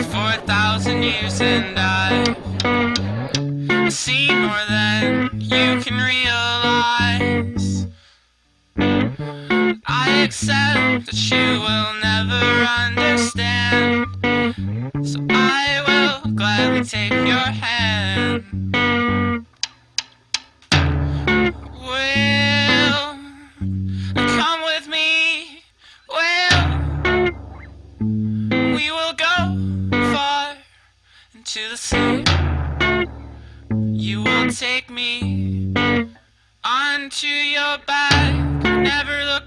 for a thousand years and I've seen more than you can realize. I accept that you will never understand. So I will gladly take your hand. Into the sea? You will take me onto your back, never look